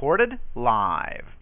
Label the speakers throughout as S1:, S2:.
S1: recorded live.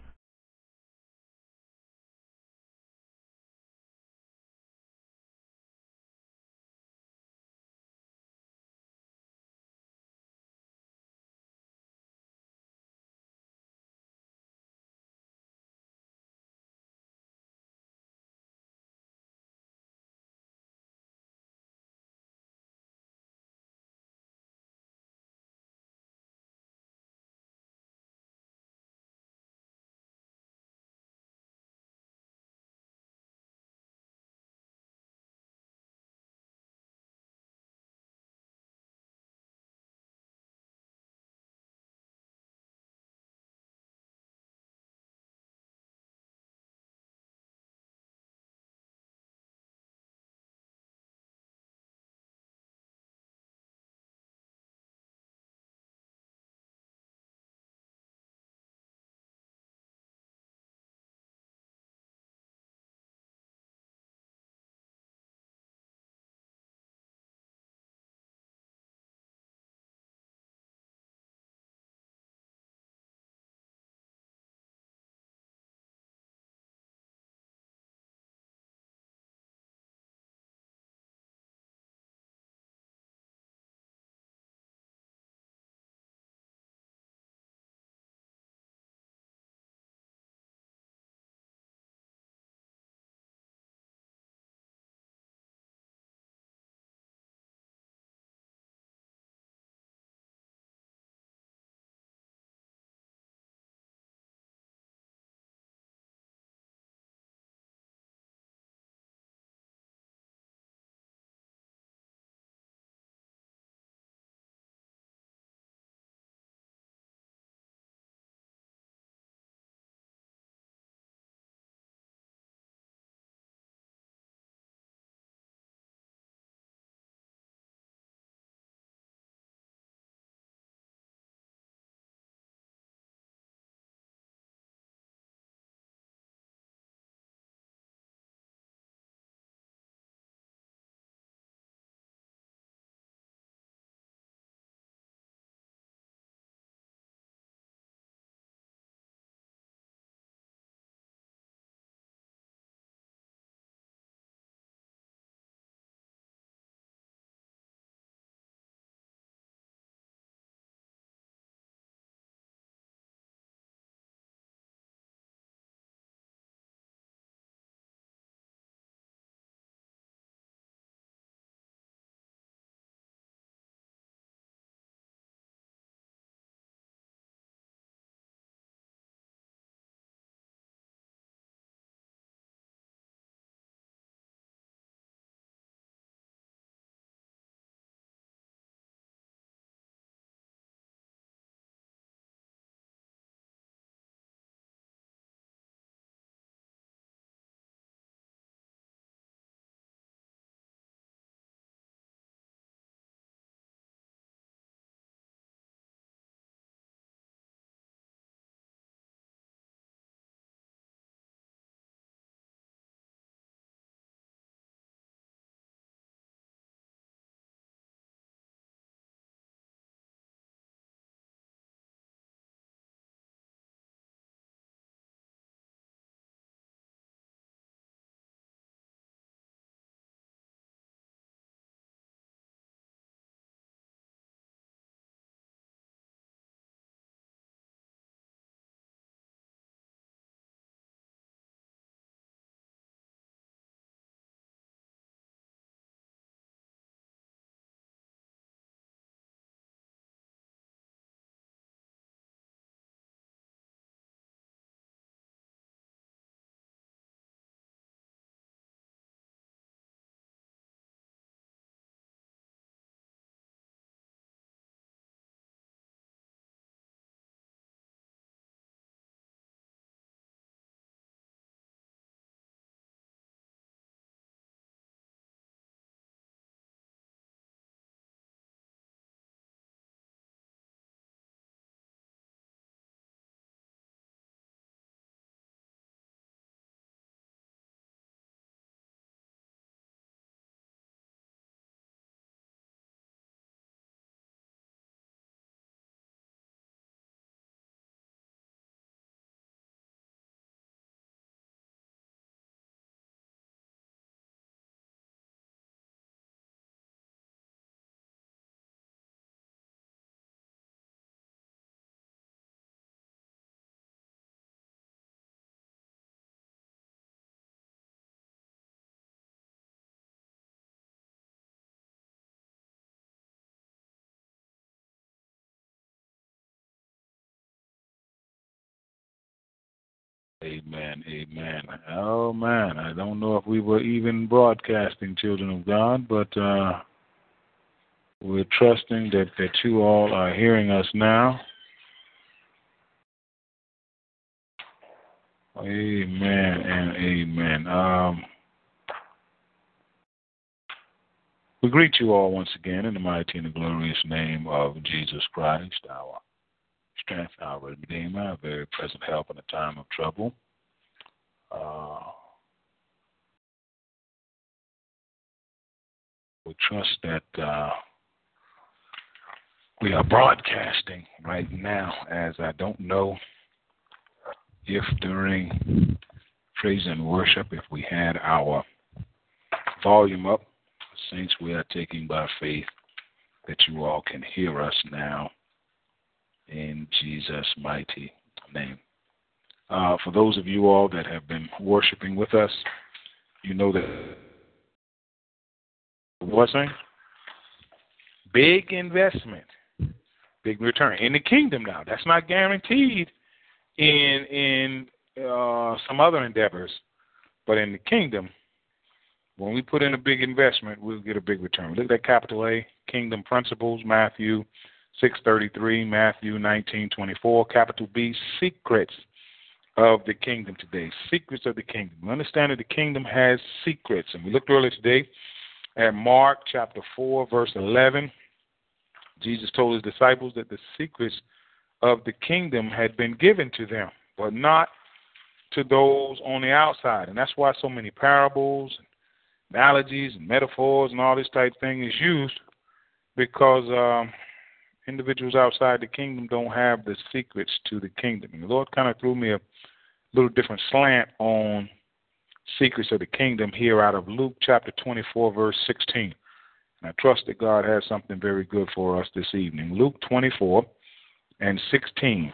S2: Amen. Amen. Oh man, I don't know if we were even broadcasting, children of God, but uh, we're trusting that that you all are hearing us now. Amen and amen. Um, we greet you all once again in the mighty and the glorious name of Jesus Christ, our strength, our Redeemer, our very present help in a time of trouble. Uh, we trust that uh, we are broadcasting right now, as I don't know if during praise and worship, if we had our volume up, saints, we are taking by faith that you all can hear us now in Jesus' mighty name. Uh, for those of you all that have been worshiping with us, you know that saying? Big investment, big return in the kingdom. Now that's not guaranteed in in uh, some other endeavors, but in the kingdom, when we put in a big investment, we'll get a big return. Look at that capital A, Kingdom Principles, Matthew 633, Matthew 1924, capital B, secrets of the kingdom today. Secrets of the kingdom. Understand that the kingdom has secrets. And we looked earlier today at Mark chapter 4, verse 11. Jesus told his disciples that the secrets of the kingdom had been given to them, but not to those on the outside. And that's why so many parables, and analogies, and metaphors, and all this type of thing is used because um, individuals outside the kingdom don't have the secrets to the kingdom. And the Lord kind of threw me a little different slant on secrets of the kingdom here out of Luke chapter 24, verse 16. And I trust that God has something very good for us this evening. Luke 24 and 16.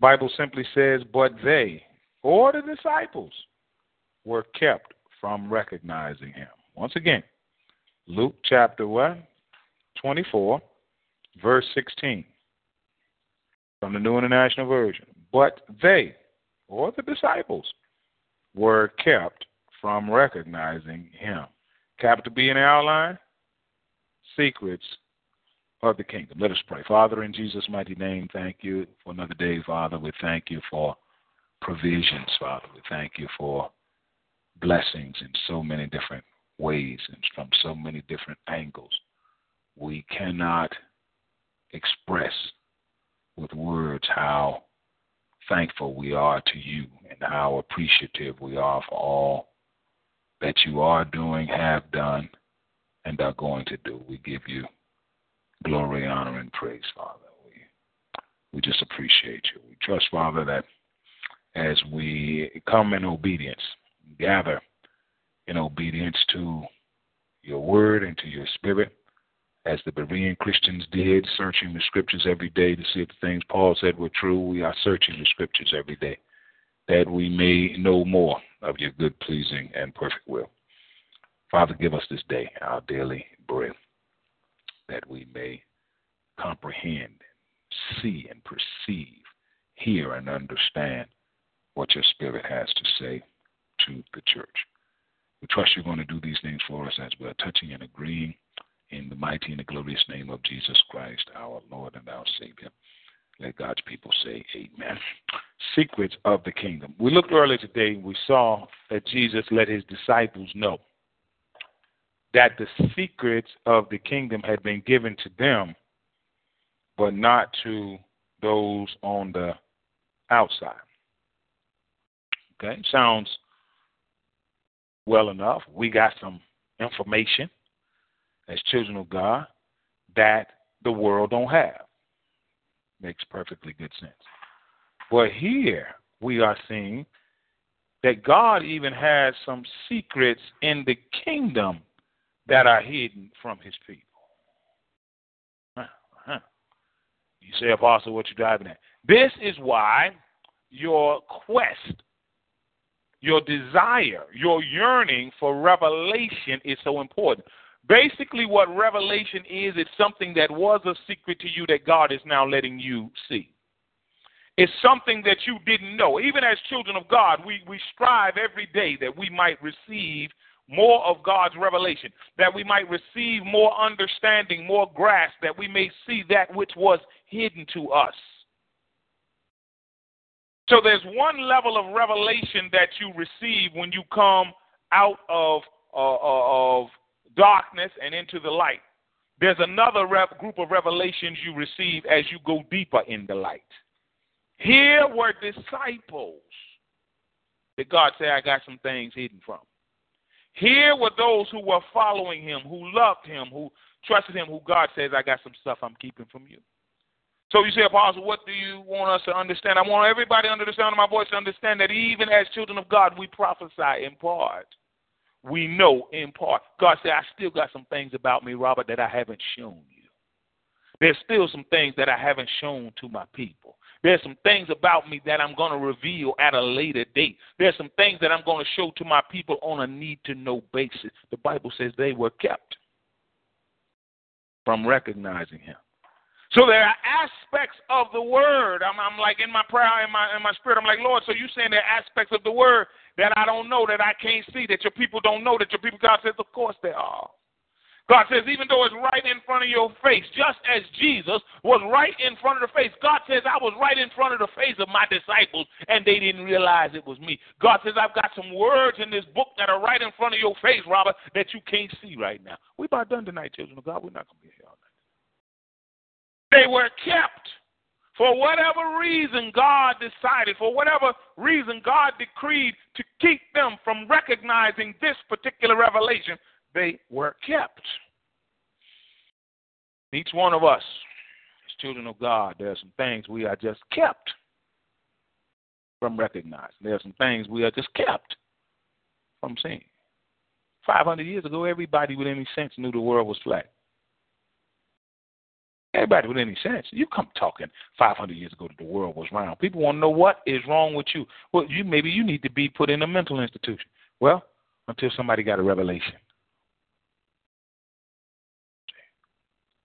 S2: Bible simply says, But they, or the disciples, were kept from recognizing him. Once again, Luke chapter 1, 24 verse 16 from the New International Version. But they, or the disciples, were kept from recognizing him. Capital B in our line, secrets of the kingdom. Let us pray. Father, in Jesus' mighty name, thank you for another day, Father. We thank you for provisions, Father. We thank you for blessings in so many different ways and from so many different angles. We cannot express with words how thankful we are to you and how appreciative we are for all that you are doing, have done, and are going to do. We give you glory, honor, and praise, Father. We, we just appreciate you. We trust, Father, that as we come in obedience, gather in obedience to your word and to your spirit, as the Berean Christians did, searching the scriptures every day to see if the things Paul said were true. We are searching the scriptures every day that we may know more of your good, pleasing, and perfect will. Father, give us this day our daily bread, that we may comprehend, see, and perceive, hear, and understand what your Spirit has to say to the church. We trust you're going to do these things for us as we're touching and agreeing in the mighty and the glorious name of Jesus Christ, our Lord and our Savior. Let God's people say amen. Secrets of the kingdom. We looked earlier today, we saw that Jesus let his disciples know that the secrets of the kingdom had been given to them, but not to those on the outside. Okay, sounds well enough. We got some information as children of God that the world don't have. Makes perfectly good sense. But here we are seeing that God even has some secrets in the kingdom that are hidden from his people. Uh-huh. You say, Apostle, what you driving at? This is why your quest, your desire, your yearning for revelation is so important. Basically, what revelation is, it's something that was a secret to you that God is now letting you see. It's something that you didn't know. Even as children of God, we, we strive every day that we might receive more of God's revelation, that we might receive more understanding, more grasp, that we may see that which was hidden to us. So there's one level of revelation that you receive when you come out of, uh, uh of darkness and into the light. There's another group of revelations you receive as you go deeper in the light. Here were disciples that God said, I got some things hidden from. Here were those who were following him, who loved him, who trusted him, who God says, I got some stuff I'm keeping from you. So you say, Apostle, what do you want us to understand? I want everybody under the sound of my voice to understand that even as children of God, we prophesy in part. We know in part. God said, I still got some things about me, Robert, that I haven't shown you. There's still some things that I haven't shown to my people. There's some things about me that I'm going to reveal at a later date. There's some things that I'm going to show to my people on a need to know basis. The Bible says they were kept from recognizing him. So there are aspects of the word. I'm, I'm like in my prayer, in my in my spirit. I'm like, Lord. So you saying there are aspects of the word that I don't know, that I can't see, that your people don't know, that your people. God says, of course there are. God says, even though it's right in front of your face, just as Jesus was right in front of the face, God says, I was right in front of the face of my disciples, and they didn't realize it was me. God says, I've got some words in this book that are right in front of your face, Robert, that you can't see right now. We about done tonight, children of God. We're not going to be here. They were kept. For whatever reason God decided, for whatever reason God decreed to keep them from recognizing this particular revelation, they were kept. Each one of us, as children of God, there are some things we are just kept from recognizing. There are some things we are just kept from seeing. 500 years ago, everybody with any sense knew the world was flat. Everybody with any sense. You come talking 500 years ago that the world was round. People want to know what is wrong with you. Well, you maybe you need to be put in a mental institution. Well, until somebody got a revelation.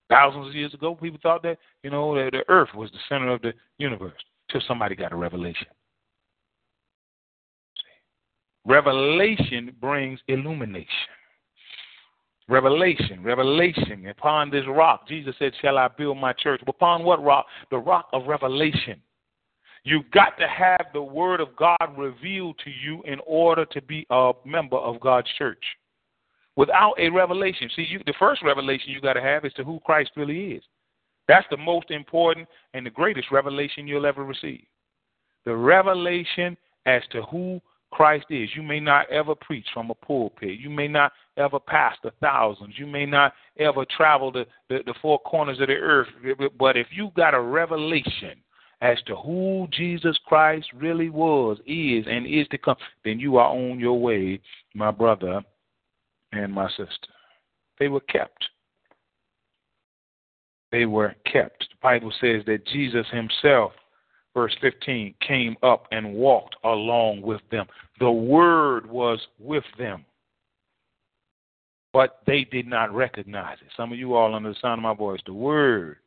S2: Thousands of years ago, people thought that, you know, that the earth was the center of the universe until somebody got a revelation. Revelation brings illumination. Revelation, revelation. Upon this rock, Jesus said, Shall I build my church? Upon what rock? The rock of revelation. You've got to have the word of God revealed to you in order to be a member of God's church without a revelation. See, you, the first revelation you got to have is to who Christ really is. That's the most important and the greatest revelation you'll ever receive. The revelation as to who Christ is. You may not ever preach from a pulpit. You may not ever pastor thousands. You may not ever travel the, the, the four corners of the earth. But if you got a revelation as to who Jesus Christ really was, is, and is to come, then you are on your way, my brother and my sister. They were kept. They were kept. The Bible says that Jesus himself, verse 15, came up and walked along with them. The Word was with them, but they did not recognize it. Some of you all under the sound of my voice, the Word,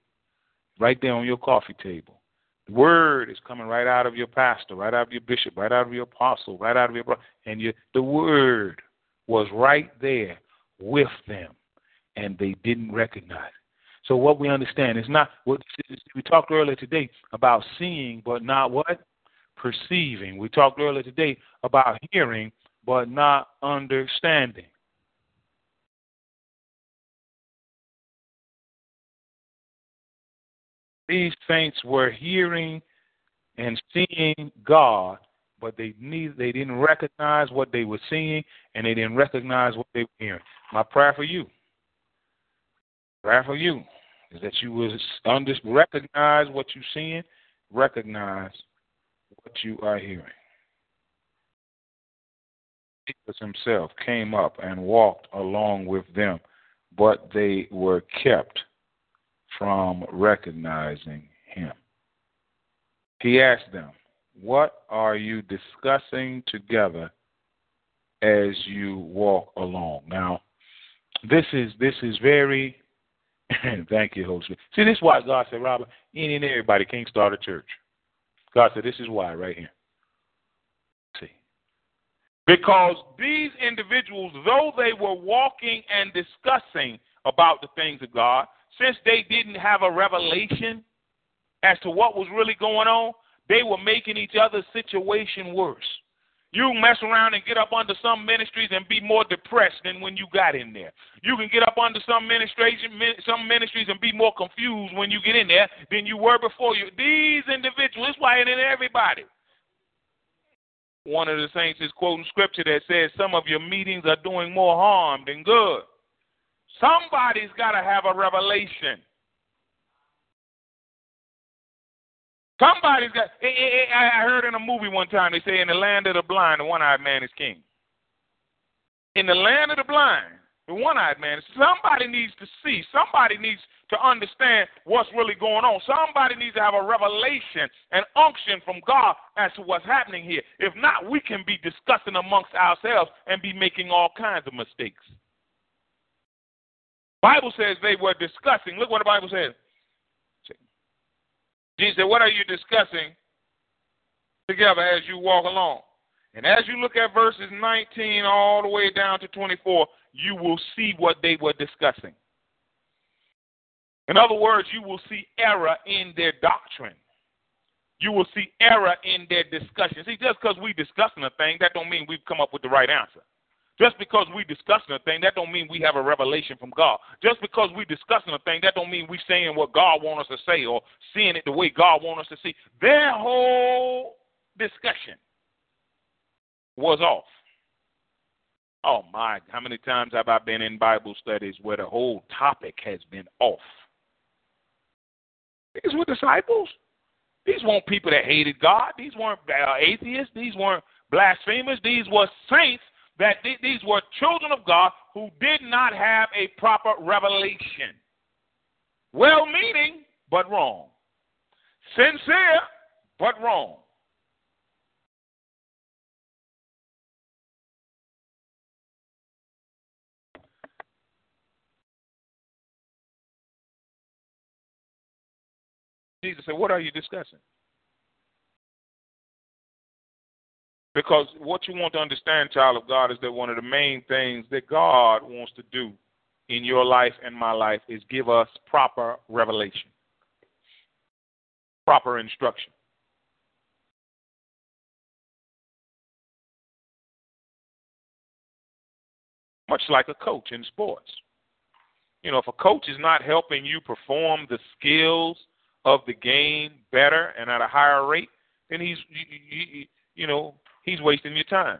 S2: right there on your coffee table. The word is coming right out of your pastor, right out of your bishop, right out of your apostle, right out of your brother. And the word was right there with them, and they didn't recognize it. So what we understand is not what we talked earlier today about seeing, but not what perceiving. We talked earlier today about hearing, but not understanding. These saints were hearing and seeing God, but they need they didn't recognize what they were seeing and they didn't recognize what they were hearing. My prayer for you, prayer for you, is that you will under, recognize what you're seeing, recognize what you are hearing. Jesus himself came up and walked along with them, but they were kept from recognizing him. He asked them, what are you discussing together as you walk along? Now, this is this is very thank you, Holy Spirit. See, this is why God said, Robert, any and everybody can't start a church. God said, This is why, right here. See. Because these individuals, though they were walking and discussing about the things of God, since they didn't have a revelation as to what was really going on, they were making each other's situation worse. You mess around and get up under some ministries and be more depressed than when you got in there. You can get up under some ministration, some ministries and be more confused when you get in there than you were before you. These individuals, why it ain't everybody? One of the saints is quoting scripture that says some of your meetings are doing more harm than good. Somebody's got to have a revelation. Somebody's got. Eh, eh, eh, I heard in a movie one time they say in the land of the blind, the one-eyed man is king. In the land of the blind, the one-eyed man. Somebody needs to see. Somebody needs to understand what's really going on. Somebody needs to have a revelation, an unction from God as to what's happening here. If not, we can be discussing amongst ourselves and be making all kinds of mistakes. Bible says they were discussing. Look what the Bible says. Jesus said, What are you discussing together as you walk along? And as you look at verses 19 all the way down to 24, you will see what they were discussing. In other words, you will see error in their doctrine. You will see error in their discussion. See, just because we're discussing a thing, that don't mean we've come up with the right answer. Just because we're discussing a thing, that don't mean we have a revelation from God. Just because we're discussing a thing, that don't mean we're saying what God wants us to say or seeing it the way God wants us to see. Their whole discussion was off. Oh my, how many times have I been in Bible studies where the whole topic has been off? These were disciples. These weren't people that hated God. These weren't uh, atheists. These weren't blasphemers. These were saints that these were children of God who did not have a proper revelation. Well meaning, but wrong. Sincere, but wrong. Jesus said, What are you discussing? Because what you want to understand, child of God, is that one of the main things that God wants to do in your life and my life is give us proper revelation, proper instruction. Much like a coach in sports. You know, if a coach is not helping you perform the skills of the game better and at a higher rate, then he's, you, know, he's wasting your time.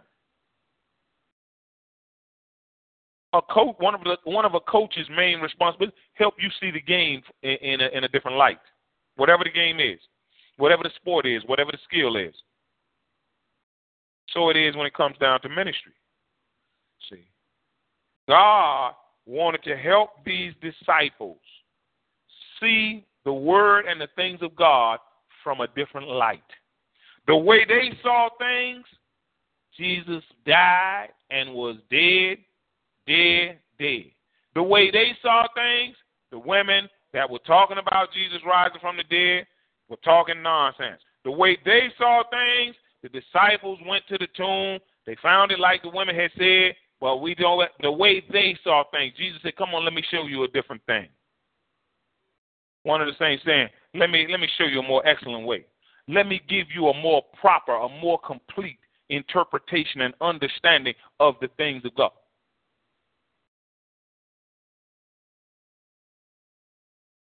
S2: A coach, one of the one of a coach's main responsibilities, help you see the game in, in a, in a different light, whatever the game is, whatever the sport is, whatever the skill is. So it is when it comes down to ministry. See, God wanted to help these disciples see the word and the things of God from a different light. The way they saw things, Jesus died and was dead, dead, dead. The way they saw things, the women that were talking about Jesus rising from the dead were talking nonsense. The way they saw things, the disciples went to the tomb. They found it like the women had said, but we don't. The way they saw things, Jesus said, "Come on, let me show you a different thing." One of the saints saying, "Let me let me show you a more excellent way." Let me give you a more proper, a more complete interpretation and understanding of the things of God.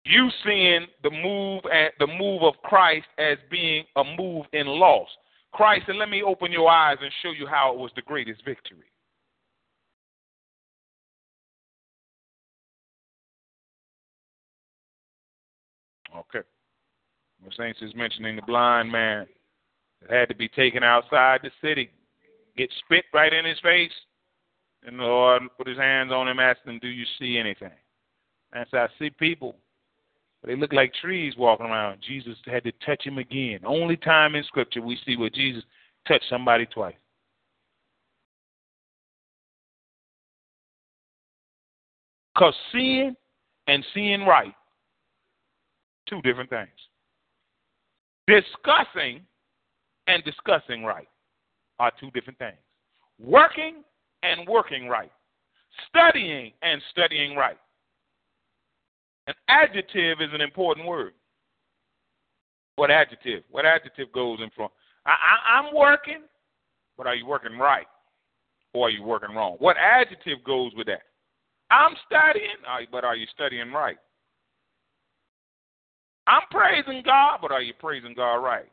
S2: You seeing the move at the move of Christ as being a move in loss. Christ said, Let me open your eyes and show you how it was the greatest victory. Okay. The saints is mentioning the blind man that had to be taken outside the city, get spit right in his face, and the Lord put his hands on him, asked him, Do you see anything? And so I see people, but they look like trees walking around. Jesus had to touch him again. Only time in Scripture we see where Jesus touched somebody twice. Because seeing and seeing right, two different things discussing and discussing right are two different things. Working and working right. Studying and studying right. An adjective is an important word. What adjective? What adjective goes in front? I, I, I'm working, but are you working right? Or are you working wrong? What adjective goes with that? I'm studying, but are you studying right? I'm praising God, but are you praising God right?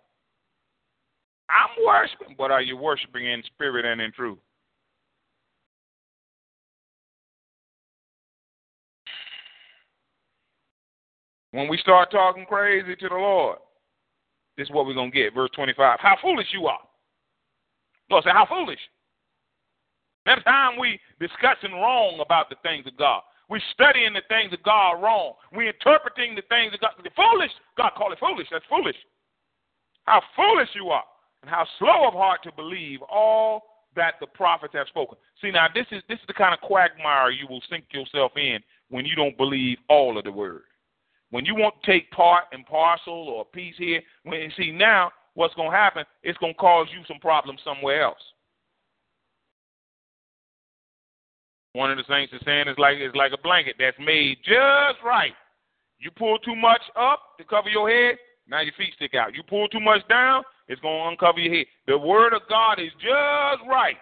S2: I'm worshiping, but are you worshiping in spirit and in truth? When we start talking crazy to the Lord, this is what we're going to get. Verse 25. How foolish you are. Lord say, How foolish. Next time we discussing wrong about the things of God. We're studying the things of God wrong. We're interpreting the things of God. The foolish, God call it foolish. That's foolish. How foolish you are, and how slow of heart to believe all that the prophets have spoken. See now, this is this is the kind of quagmire you will sink yourself in when you don't believe all of the word. When you won't take part and parcel or a piece here, when you see now what's going to happen, it's going to cause you some problems somewhere else. One of the things it's saying is like it's like a blanket that's made just right. You pull too much up to cover your head, now your feet stick out. You pull too much down, it's going to uncover your head. The word of God is just right.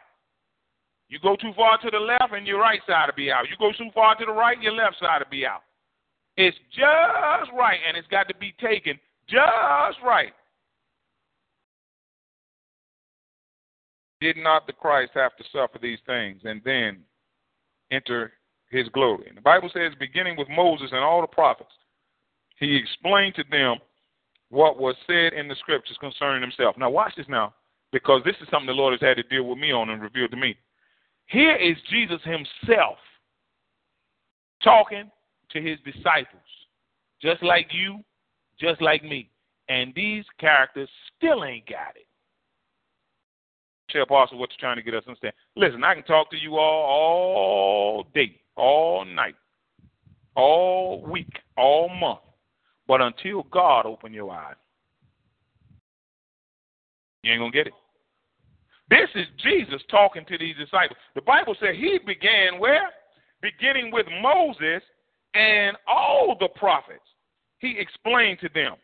S2: You go too far to the left, and your right side will be out. You go too far to the right, and your left side will be out. It's just right, and it's got to be taken just right. Did not the Christ have to suffer these things and then enter his glory? And the Bible says, beginning with Moses and all the prophets, he explained to them what was said in the scriptures concerning himself. Now, watch this now, because this is something the Lord has had to deal with me on and revealed to me. Here is Jesus himself talking to his disciples, just like you, just like me. And these characters still ain't got it. Tell Apostle what you're trying to get us to understand. Listen, I can talk to you all all day, all night, all week, all month. But until God open your eyes, you ain't gonna get it. This is Jesus talking to these disciples. The Bible said he began where? Beginning with Moses and all the prophets. He explained to them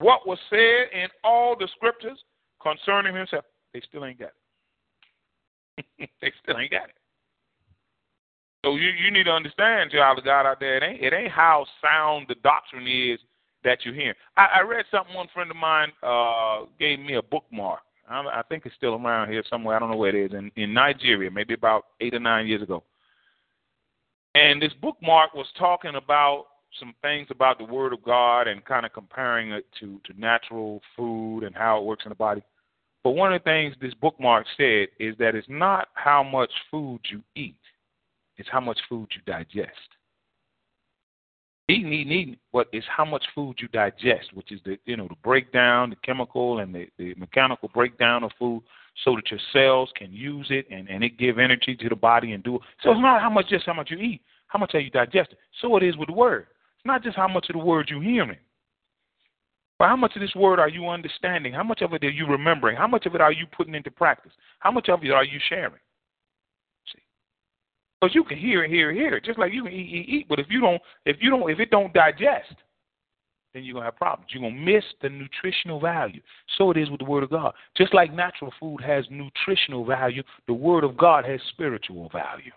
S2: what was said in all the scriptures concerning himself. They still ain't got it. they still ain't got it. So you, you need to understand, child of God out there, it ain't it ain't how sound the doctrine is that you hear. I, I read something one friend of mine uh, gave me a bookmark. I, I think it's still around here somewhere. I don't know where it is in in Nigeria, maybe about eight or nine years ago. And this bookmark was talking about some things about the Word of God and kind of comparing it to to natural food and how it works in the body. But one of the things this bookmark said is that it's not how much food you eat it's how much food you digest. Eating, eating, eating, but it's how much food you digest, which is the you know the breakdown, the chemical and the, the mechanical breakdown of food, so that your cells can use it and and it give energy to the body and do it. So it's not how much just how much you eat, how much are you digesting. So it is with the word. It's not just how much of the word you hearing, but how much of this word are you understanding? How much of it are you remembering? How much of it are you putting into practice? How much of it are you sharing? See, Because you can hear hear hear just like you can eat, eat, eat. But if you don't, if you don't, if it don't digest, then you're gonna have problems. You're gonna miss the nutritional value. So it is with the Word of God. Just like natural food has nutritional value, the Word of God has spiritual value.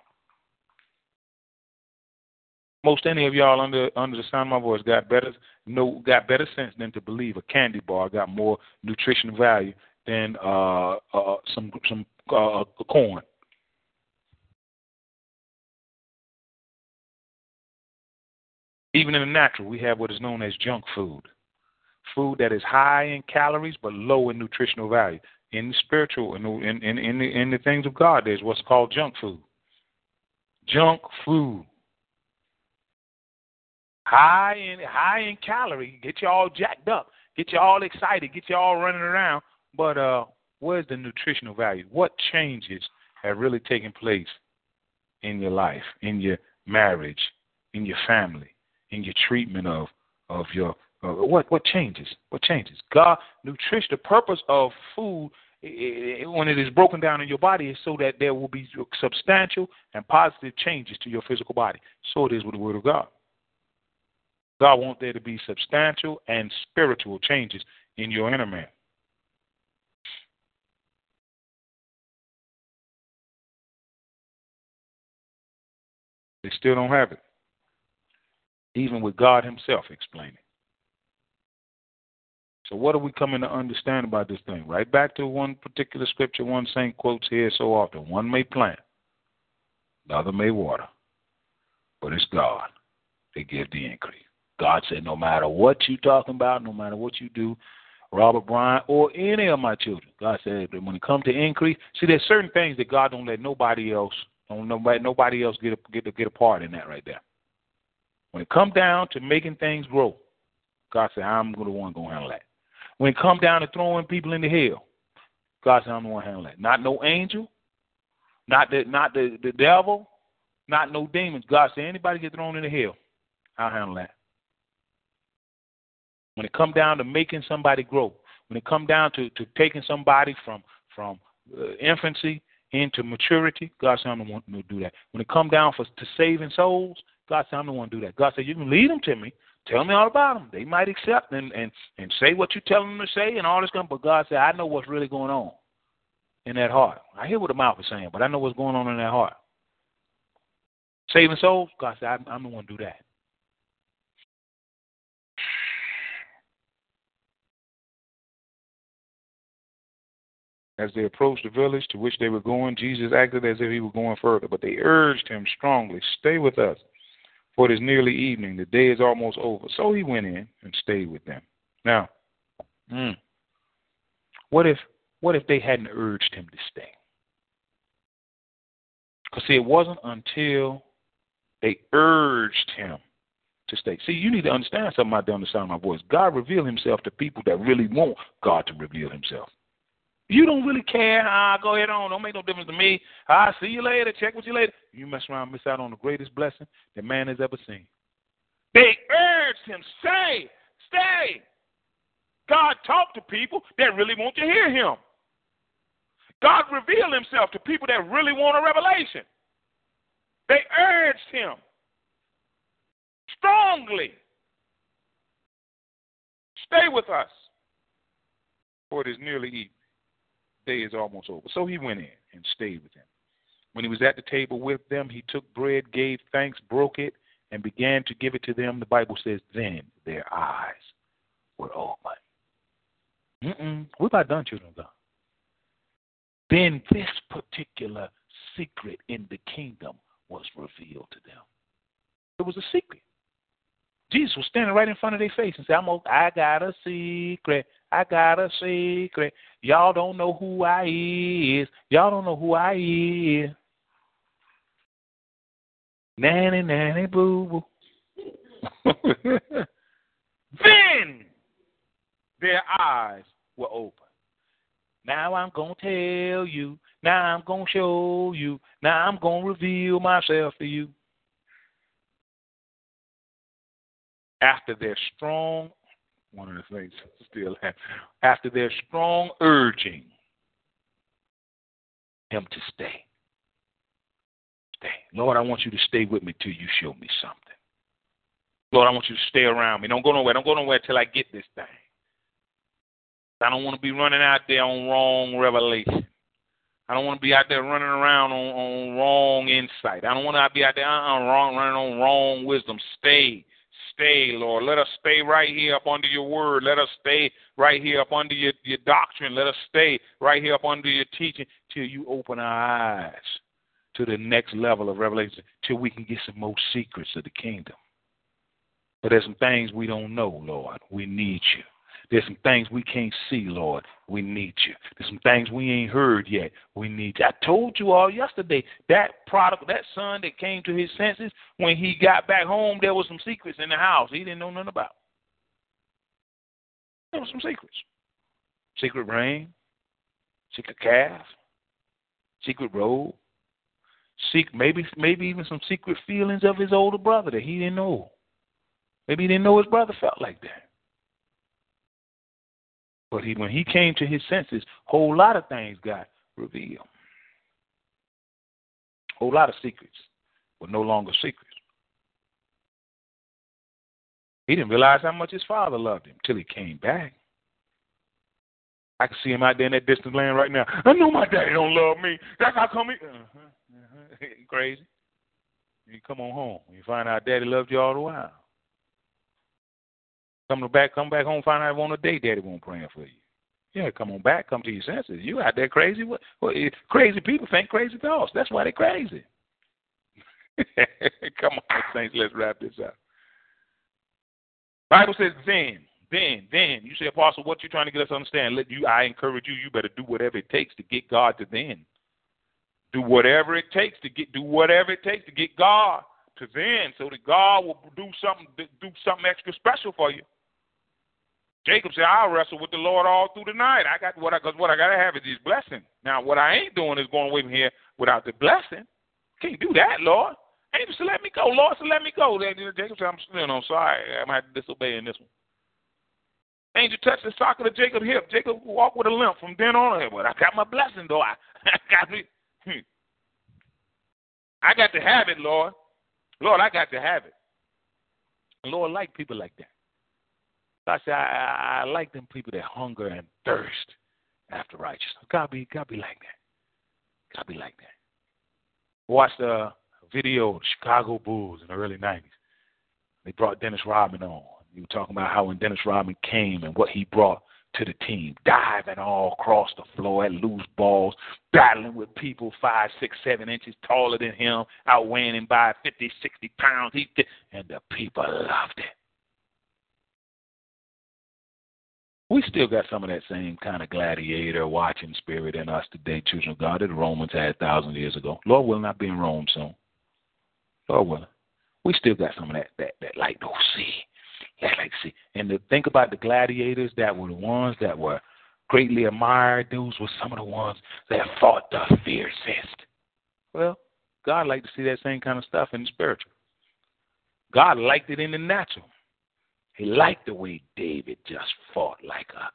S2: Most any of y'all under under the sound of my voice got better no got better sense than to believe a candy bar got more nutritional value than uh, uh, some some uh, corn. Even in the natural, we have what is known as junk food. Food that is high in calories but low in nutritional value. In the spiritual, in, in, in, in, the, in the things of God, there's what's called junk food. Junk food. High in high in calorie, get you all jacked up, get you all excited, get you all running around. But uh, where's the nutritional value? What changes have really taken place in your life, in your marriage, in your family? in your treatment of of your Uh, what what changes? What changes? God, nutrition. The purpose of food when it is broken down in your body is so that there will be substantial and positive changes to your physical body. So it is with the Word of God. God wants there to be substantial and spiritual changes in your inner man. They still don't have it. Even with God Himself explaining. So what are we coming to understand about this thing? Right back to one particular scripture one saint quotes here so often. One may plant, the other may water, but it's God that gives the increase. God said, no matter what you talking about, no matter what you do, Robert Bryant or any of my children, God said when it comes to increase, see, there's certain things that God don't let nobody else, don't nobody, nobody else get a, get a, get a part in that right there. When it comes down to making things grow, God said, I'm the one going to handle that. When it come down to throwing people into hell, God said, I'm the one handling that. Not no angel, not the not the, the devil, not no demons. God said, anybody get thrown into hell, I'll handle that. When it come down to making somebody grow, when it come down to, to taking somebody from from uh, infancy into maturity, God said, I'm the one to do that. When it come down for to saving souls, God said, I'm the one to do that. God said, you can lead them to me, Tell me all about them. They might accept and and and say what you tell them to say and all this stuff. But God said, I know what's really going on in that heart. I hear what the mouth is saying, but I know what's going on in that heart. Saving souls, God said, I'm, I'm the one to do that. As they approached the village to which they were going, Jesus acted as if he were going further, but they urged him strongly, Stay with us for it is nearly evening. The day is almost over. So he went in and stayed with them. Now, hmm, what if what if they hadn't urged him to stay? Because see, it wasn't until they urged him to stay. See, you need to understand something out there on the sound of my voice. God revealed himself to people that really want God to reveal himself. You don't really care. Ah, go ahead on. Don't make no difference to me. I'll see you later. Check with you later. You mess around miss out on the greatest blessing that man has ever seen. They urged him, stay, stay. God talked to people that really want to hear him. God revealed himself to people that really want a revelation. They urged him strongly. Stay with us, for it is nearly evening day is almost over. So he went in and stayed with them. When he was at the table with them, he took bread, gave thanks, broke it, and began to give it to them. The Bible says, then their eyes were open. Mm-mm. Done, children of God. Then this particular secret in the kingdom was revealed to them. It was a secret. Jesus was standing right in front of their face and said, I'm a, I got a secret. I got a secret. Y'all don't know who I is. Y'all don't know who I is. Nanny, nanny, boo boo. then their eyes were open. Now I'm going to tell you. Now I'm going to show you. Now I'm going to reveal myself to you. After their strong one of the things still. After their strong urging him to stay. Stay. Lord, I want you to stay with me till you show me something. Lord, I want you to stay around me. Don't go nowhere. Don't go nowhere till I get this thing. I don't want to be running out there on wrong revelation. I don't want to be out there running around on, on wrong insight. I don't want to be out there uh, wrong, running on wrong wisdom. Stay stay, Lord. Let us stay right here up under your word. Let us stay right here up under your, your doctrine. Let us stay right here up under your teaching till you open our eyes to the next level of revelation, till we can get some more secrets of the kingdom. But there's some things we don't know, Lord. We need you. There's some things we can't see, Lord. We need you. There's some things we ain't heard yet. We need you. I told you all yesterday that product, that son that came to his senses, when he got back home, there was some secrets in the house he didn't know nothing about. There were some secrets. Secret rain, secret calf, secret robe, secret, maybe maybe even some secret feelings of his older brother that he didn't know. Maybe he didn't know his brother felt like that. But he, when he came to his senses, whole lot of things got revealed. Whole lot of secrets were no longer secrets. He didn't realize how much his father loved him till he came back. I can see him out there in that distant land right now. I know my daddy don't love me. That's how come he. Uh-huh, uh-huh. Crazy. You come on home. You find out daddy loved you all the while. Come back, come back home, find out on a day daddy won't praying for you. Yeah, come on back, come to your senses. You out there crazy? What? what eh, crazy people think crazy thoughts. That's why they're crazy. come on, saints. Let's wrap this up. Bible says then, then, then. You say, Apostle, what you trying to get us to understand? Let you. I encourage you. You better do whatever it takes to get God to then. Do whatever it takes to get. Do whatever it takes to get God to then, so that God will do something. Do something extra special for you. Jacob said, "I'll wrestle with the Lord all through the night. I got what I because what I got to have is His blessing. Now, what I ain't doing is going away from here without the blessing. Can't do that, Lord. Angel said, "Let me go, Lord. So let me go." Then Jacob said, "I'm still no sorry. I might disobey in this one." Angel touched the socket of Jacob's hip. Jacob walked with a limp from then on. But I got my blessing, though. I, I got me. Hmm. I got to have it, Lord. Lord, I got to have it. Lord, like people like that. I said, I, I, like them people that hunger and thirst after righteousness. God be, God be like that. God be like that. Watched a video Chicago Bulls in the early 90s. They brought Dennis Rodman on. You were talking about how when Dennis Rodman came and what he brought to the team, diving all across the floor at loose balls, battling with people five, six, seven inches taller than him, outweighing him by 50, 60 pounds. He, and the people loved it. We still got some of that same kind of gladiator watching spirit in us today, children of God, that the Romans had thousands years ago. Lord will not be in Rome soon. Lord willing. We still got some of that that, that light oh, to see let like see. And to think about the gladiators that were the ones that were greatly admired, those were some of the ones that fought the fiercest. Well, God liked to see that same kind of stuff in the spiritual. God liked it in the natural. He liked the way David just fought like a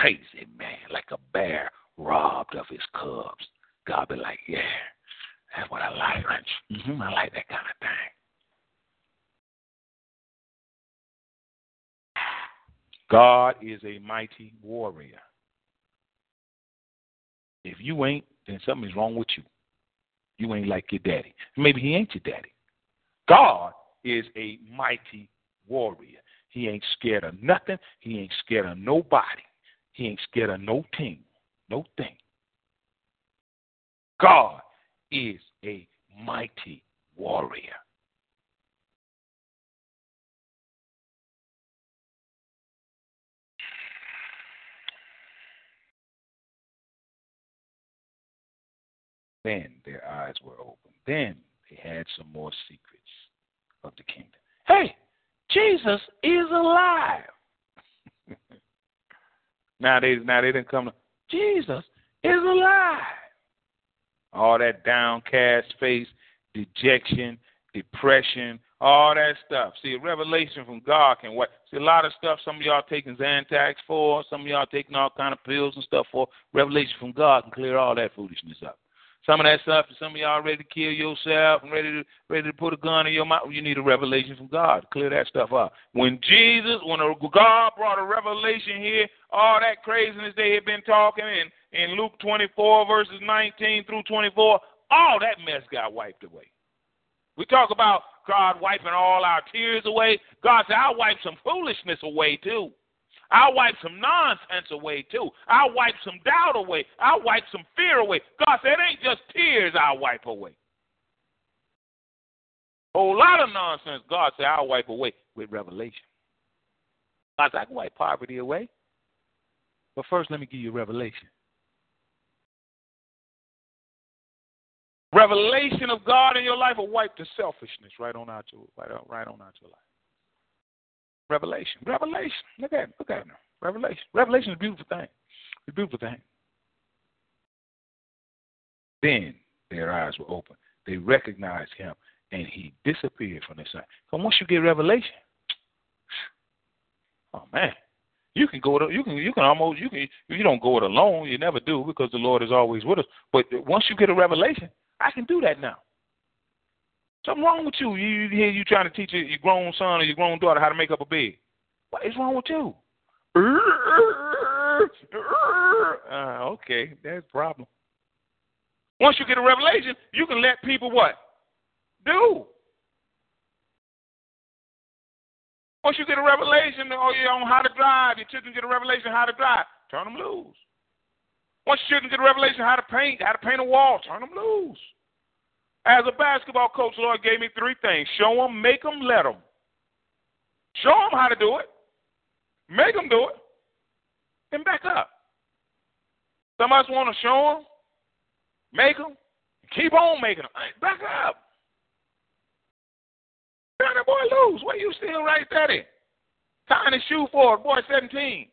S2: crazy man, like a bear robbed of his cubs. God be like, yeah, that's what I like. Mm-hmm, I like that kind of thing. God is a mighty warrior. If you ain't, then something's wrong with you. You ain't like your daddy. Maybe he ain't your daddy. God is a mighty warrior. He ain't scared of nothing. He ain't scared of nobody. He ain't scared of no team, no thing. God is a mighty warrior. Then their eyes were open. Then they had some more secrets of the kingdom. Hey, Jesus is alive. now they now they didn't come to Jesus is alive. All that downcast face, dejection, depression, all that stuff. See, a revelation from God can what? See, a lot of stuff. Some of y'all taking Zantac for. Some of y'all taking all kind of pills and stuff for. Revelation from God can clear all that foolishness up. Some of that stuff, some of y'all ready to kill yourself and ready to ready to put a gun in your mouth. You need a revelation from God clear that stuff up. When Jesus, when God brought a revelation here, all that craziness they had been talking in, in Luke 24, verses 19 through 24, all that mess got wiped away. We talk about God wiping all our tears away. God said, I'll wipe some foolishness away too. I'll wipe some nonsense away too. I'll wipe some doubt away. I'll wipe some fear away. God said, it ain't just tears I'll wipe away. A whole lot of nonsense, God said, I'll wipe away with revelation. God said, I can wipe poverty away. But first, let me give you revelation. Revelation of God in your life will wipe the selfishness right on out your right, right on out your life. Revelation. Revelation. Look at it. Look at it. Revelation. Revelation is a beautiful thing. It's a beautiful thing. Then their eyes were open. They recognized him and he disappeared from their sight. So once you get revelation, oh man, You can go to you can you can almost you can you don't go it alone. You never do because the Lord is always with us. But once you get a revelation, I can do that now. Something wrong with you. You hear you trying to teach your, your grown son or your grown daughter how to make up a bed. What is wrong with you? Uh, okay, that's a problem. Once you get a revelation, you can let people what? Do. Once you get a revelation on how to drive, your children get a revelation how to drive, turn them loose. Once your children get a revelation how to paint, how to paint a wall, turn them loose. As a basketball coach, Lord gave me three things: show them, make them, let them. Show them how to do it, make them do it, and back up. Some of us want to show them, make them, keep on making them. Back up. That boy loose. What are you still right there? Tying his shoe for boy 17.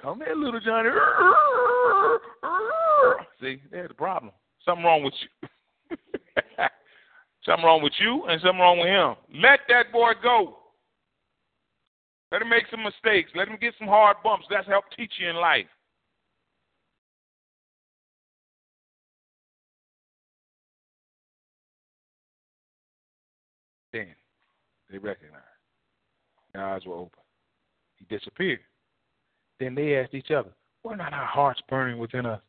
S2: Come here, little Johnny. See, there's the problem. Something wrong with you. something wrong with you and something wrong with him. Let that boy go. Let him make some mistakes. Let him get some hard bumps. That's help teach you in life. Then they recognized. Their eyes were open. He disappeared. Then they asked each other, Were not our hearts burning within us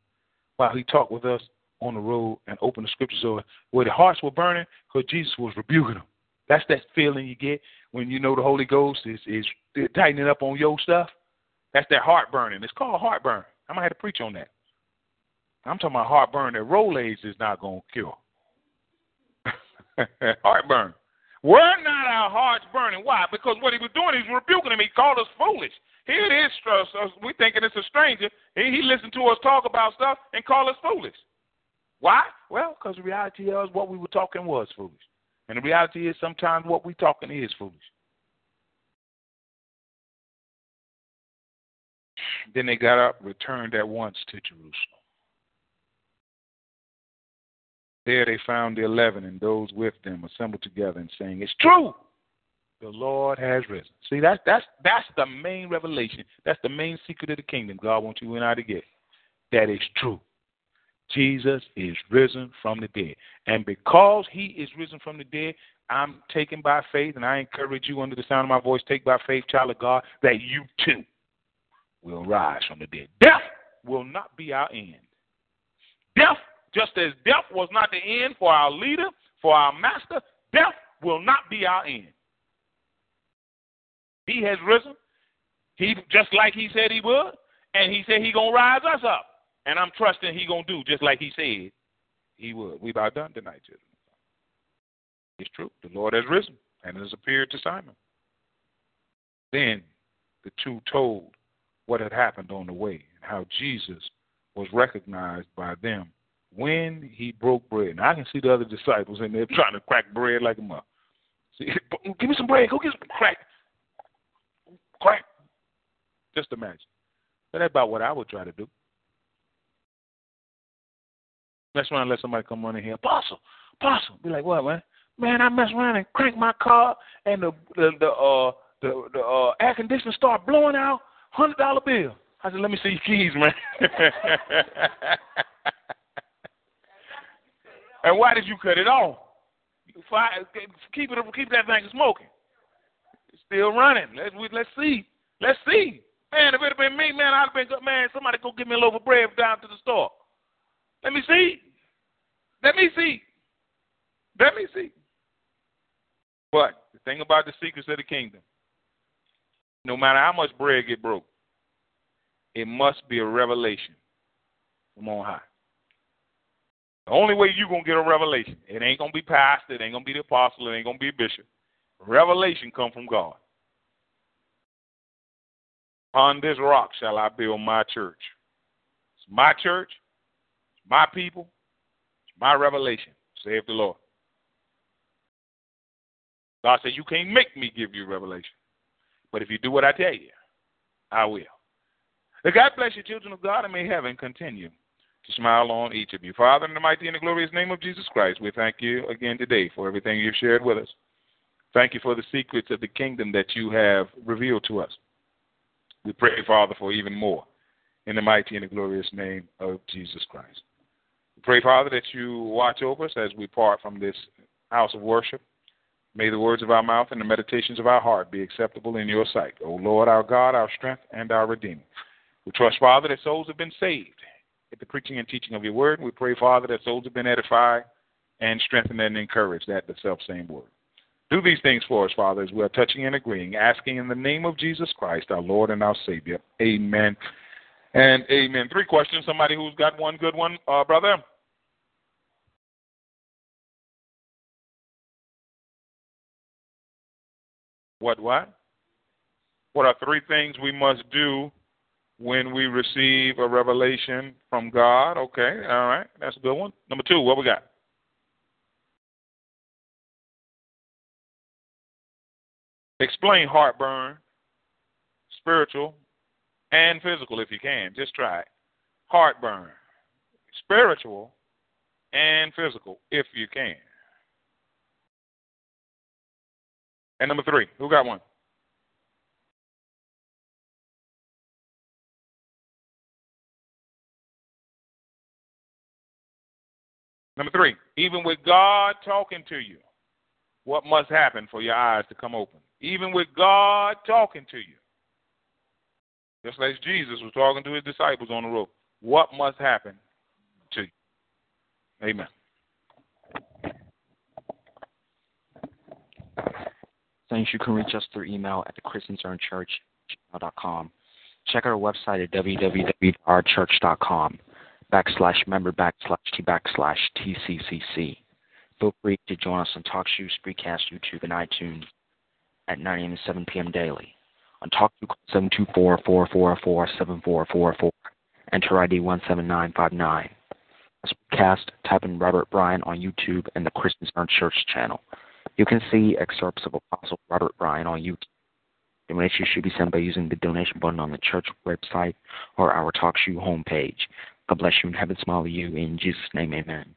S2: while he talked with us on the road and open the scriptures over? Where the hearts were burning because Jesus was rebuking them. That's that feeling you get when you know the Holy Ghost is, is tightening up on your stuff. That's that heart burning. It's called heartburn. I might have to preach on that. I'm talking about heartburn that Rolaids is not going to cure. heartburn. Were not our hearts burning? Why? Because what he was doing, he was rebuking him. He called us foolish. Here it is, uh, we thinking it's a stranger. He, he listened to us talk about stuff and call us foolish. Why? Well, because the reality is what we were talking was foolish. And the reality is sometimes what we're talking is foolish. Then they got up, returned at once to Jerusalem. There they found the eleven and those with them assembled together and saying, It's true. The Lord has risen. See, that's that's that's the main revelation. That's the main secret of the kingdom God wants you and I to get. That is true. Jesus is risen from the dead. And because he is risen from the dead, I'm taken by faith, and I encourage you under the sound of my voice, take by faith, child of God, that you too will rise from the dead. Death will not be our end. Death just as death was not the end for our leader, for our master, death will not be our end. He has risen. He just like he said he would, and he said he gonna rise us up. And I'm trusting he gonna do just like he said he would. We about done tonight, children. It's true. The Lord has risen and has appeared to Simon. Then the two told what had happened on the way and how Jesus was recognized by them when he broke bread. Now I can see the other disciples in there trying to crack bread like a mother. See, give me some bread. Go get some crack. Crack. Just imagine. That's about what I would try to do. Mess around and let somebody come running here. Apostle, apostle. Be like, what, man? Man, I mess around and crank my car and the the the uh the the uh air conditioner start blowing out, hundred dollar bill. I said, Let me see your keys, man. And why did you cut it off? Keep it, keep that thing smoking. It's still running. Let's let's see. Let's see. Man, if it had been me, man, I'd have been good. Man, somebody go get me a loaf of bread down to the store. Let me see. Let me see. Let me see. But the thing about the secrets of the kingdom, no matter how much bread get broke, it must be a revelation from on high. The only way you're going to get a revelation, it ain't going to be pastor, it ain't going to be the apostle, it ain't going to be a bishop. Revelation come from God. On this rock shall I build my church. It's my church, it's my people, my revelation, saith the Lord. God said, You can't make me give you revelation. But if you do what I tell you, I will. God bless you, children of God, and may heaven continue to smile on each of you. Father, in the mighty and the glorious name of Jesus Christ, we thank you again today for everything you've shared with us. Thank you for the secrets of the kingdom that you have revealed to us. We pray, Father, for even more in the mighty and the glorious name of Jesus Christ. Pray, Father, that you watch over us as we part from this house of worship. May the words of our mouth and the meditations of our heart be acceptable in your sight. O Lord, our God, our strength, and our Redeemer. We trust, Father, that souls have been saved at the preaching and teaching of your word. We pray, Father, that souls have been edified and strengthened and encouraged at the self same word. Do these things for us, Father, as we are touching and agreeing, asking in the name of Jesus Christ, our Lord and our Savior. Amen and amen. Three questions. Somebody who's got one good one, uh, brother? What, what? What are three things we must do when we receive a revelation from God? Okay, all right. That's a good one. Number two, what we got? Explain heartburn, spiritual and physical if you can. Just try it. Heartburn, spiritual and physical if you can. And number three, who got one? Number three, even with God talking to you, what must happen for your eyes to come open? Even with God talking to you, just like Jesus was talking to his disciples on the road, what must happen to you? Amen.
S3: Thanks. you can reach us through email at thechristiancenterchurch.com. Check out our website at www.ourchurch.com backslash member backslash t backslash tccc. Feel free to join us on TalkShoe, Spreecast, YouTube, and iTunes at 9 a.m. and 7 p.m. daily. On TalkShoe, 724-444-7444. Enter ID 17959. Cast type in Robert Bryan on YouTube and the Christian Center Church channel. You can see excerpts of Apostle Robert Bryan on YouTube. Donations should be sent by using the donation button on the church website or our Talk TalkShoe homepage. God bless you and heaven smile you. In Jesus' name, amen.